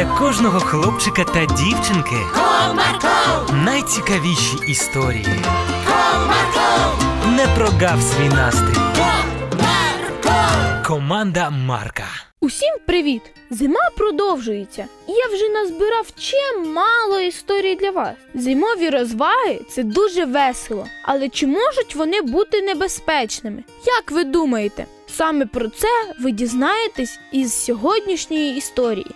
Для кожного хлопчика та дівчинки Comarco, найцікавіші історії. Comarco, Не прогав свій настрій. Comarco. Команда Марка. Усім привіт! Зима продовжується, і я вже назбирав чимало історій для вас. Зимові розваги це дуже весело, але чи можуть вони бути небезпечними? Як ви думаєте? Саме про це ви дізнаєтесь із сьогоднішньої історії.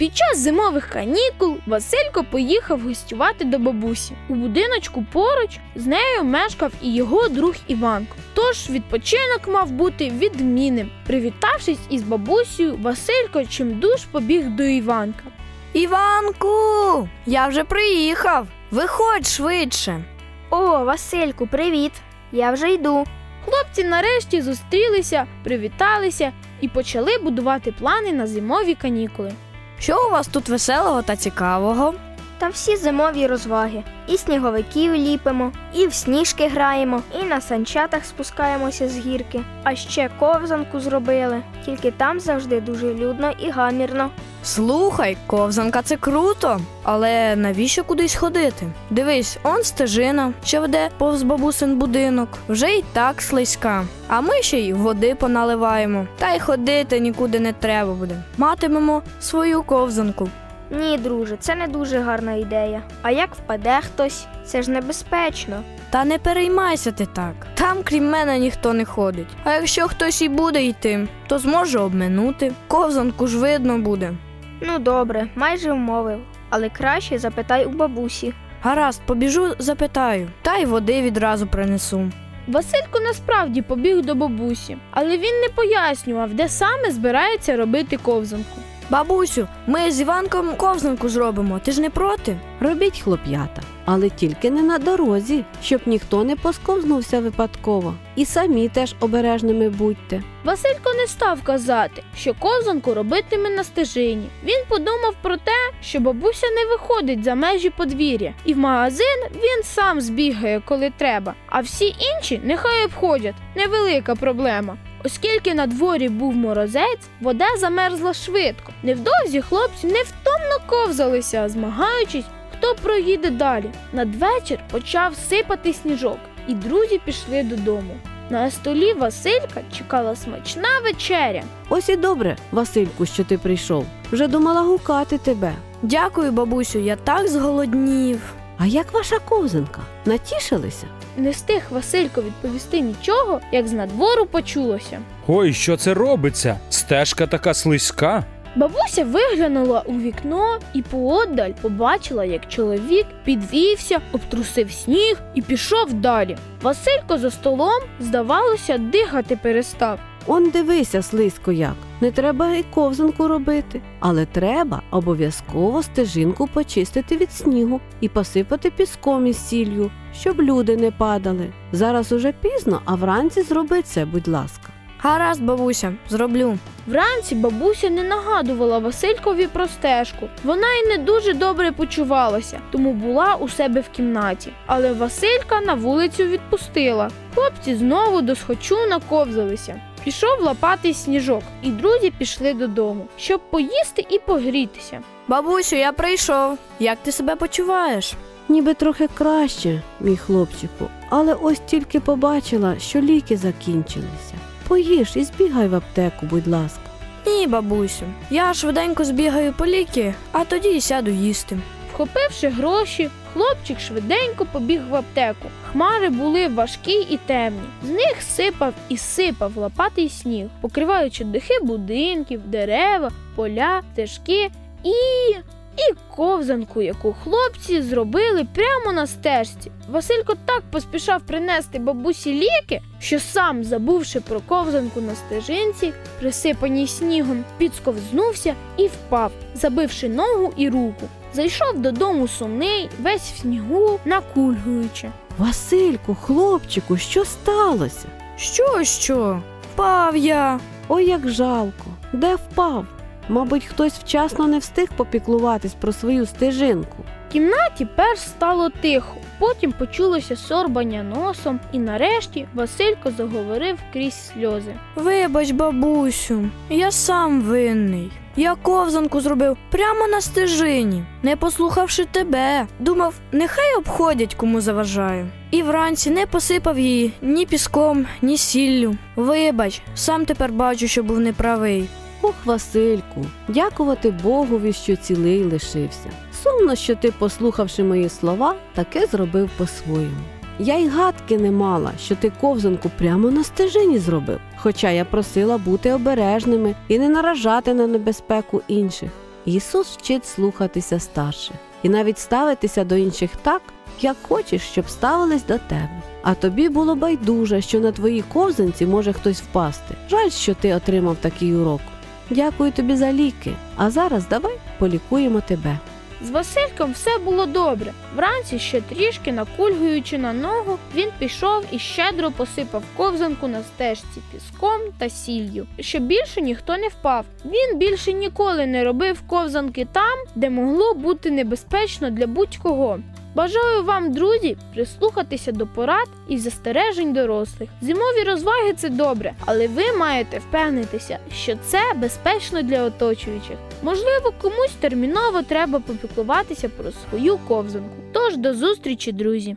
Під час зимових канікул Василько поїхав гостювати до бабусі. У будиночку поруч з нею мешкав і його друг Іванко. Тож відпочинок мав бути відмінним. Привітавшись із бабусею, Василько чимдуж побіг до Іванка. Іванку, я вже приїхав. Виходь швидше. О, Васильку, привіт! Я вже йду. Хлопці нарешті зустрілися, привіталися і почали будувати плани на зимові канікули. Що у вас тут веселого та цікавого? Та всі зимові розваги. І сніговиків ліпимо, і в сніжки граємо, і на санчатах спускаємося з гірки. А ще ковзанку зробили. Тільки там завжди дуже людно і гамірно. Слухай, ковзанка це круто, але навіщо кудись ходити? Дивись, он стежина, що веде повз бабусин будинок, вже й так слизька. А ми ще й води поналиваємо. Та й ходити нікуди не треба буде. Матимемо свою ковзанку. Ні, друже, це не дуже гарна ідея. А як впаде хтось, це ж небезпечно. Та не переймайся ти так. Там, крім мене, ніхто не ходить. А якщо хтось і буде йти, то зможе обминути. Ковзанку ж видно буде. Ну добре, майже вмовив. Але краще запитай у бабусі. Гаразд, побіжу, запитаю, та й води відразу принесу. Василько насправді побіг до бабусі, але він не пояснював, де саме збирається робити ковзанку. Бабусю, ми з Іванком ковзанку зробимо. Ти ж не проти? Робіть хлоп'ята, але тільки не на дорозі, щоб ніхто не посковзнувся випадково. І самі теж обережними будьте. Василько не став казати, що ковзанку робитиме на стежині. Він подумав про те, що бабуся не виходить за межі подвір'я, і в магазин він сам збігає, коли треба. А всі інші нехай обходять. Невелика проблема. Оскільки на дворі був морозець, вода замерзла швидко. Невдовзі хлопці невтомно ковзалися, змагаючись, хто проїде далі. Надвечір почав сипати сніжок, і друзі пішли додому. На столі Василька чекала смачна вечеря. Ось і добре, Васильку, що ти прийшов. Вже думала гукати тебе. Дякую, бабусю, я так зголоднів. А як ваша ковзанка? Натішилися? Не встиг Василько відповісти нічого, як з надвору почулося. Ой, що це робиться? Стежка така слизька. Бабуся виглянула у вікно і поодаль побачила, як чоловік підвівся, обтрусив сніг і пішов далі. Василько за столом, здавалося, дихати перестав. Он дивися, слизько як. Не треба і ковзанку робити, але треба обов'язково стежинку почистити від снігу і посипати піском із сіллю, щоб люди не падали. Зараз уже пізно, а вранці зроби це, будь ласка. Гаразд, бабуся, зроблю. Вранці бабуся не нагадувала Василькові про стежку. Вона й не дуже добре почувалася, тому була у себе в кімнаті. Але Василька на вулицю відпустила. Хлопці знову до схочу наковзалися. Пішов лапати сніжок, і друзі пішли додому, щоб поїсти і погрітися. Бабусю, я прийшов. Як ти себе почуваєш? Ніби трохи краще, мій хлопчику, але ось тільки побачила, що ліки закінчилися. Поїж і збігай в аптеку, будь ласка. Ні, бабусю. Я швиденько збігаю по ліки, а тоді й сяду їсти. Вхопивши гроші, хлопчик швиденько побіг в аптеку. Хмари були важкі і темні. З них сипав і сипав лопатий сніг, покриваючи дихи будинків, дерева, поля, стежки і. І ковзанку, яку хлопці зробили прямо на стежці. Василько так поспішав принести бабусі ліки, що сам, забувши про ковзанку на стежинці, присипаній снігом, підсковзнувся і впав, забивши ногу і руку. Зайшов додому сумний, весь в снігу, накульгуючи. Васильку, хлопчику, що сталося? Що, що? Впав я. Ой, як жалко. Де впав? Мабуть, хтось вчасно не встиг попіклуватись про свою стежинку. В кімнаті перш стало тихо, потім почулося сорбання носом, і нарешті Василько заговорив крізь сльози. Вибач, бабусю, я сам винний. Я ковзанку зробив прямо на стежині, не послухавши тебе. Думав, нехай обходять, кому заважаю. І вранці не посипав її ні піском, ні сіллю. Вибач, сам тепер бачу, що був неправий. Ох, Васильку, дякувати Богові, що цілий лишився. Сумно, що ти, послухавши мої слова, таке зробив по-своєму. Я й гадки не мала, що ти ковзанку прямо на стежині зробив, хоча я просила бути обережними і не наражати на небезпеку інших. Ісус вчить слухатися старших і навіть ставитися до інших так, як хочеш, щоб ставились до тебе. А тобі було байдуже, що на твоїй ковзанці може хтось впасти. Жаль, що ти отримав такий урок. Дякую тобі за ліки. А зараз давай полікуємо тебе. З Васильком все було добре. Вранці, ще трішки накульгуючи на ногу, він пішов і щедро посипав ковзанку на стежці піском та сіллю, щоб більше ніхто не впав. Він більше ніколи не робив ковзанки там, де могло бути небезпечно для будь-кого. Бажаю вам, друзі, прислухатися до порад і застережень дорослих. Зимові розваги це добре, але ви маєте впевнитися, що це безпечно для оточуючих. Можливо, комусь терміново треба попіклуватися про свою ковзанку. Тож до зустрічі, друзі!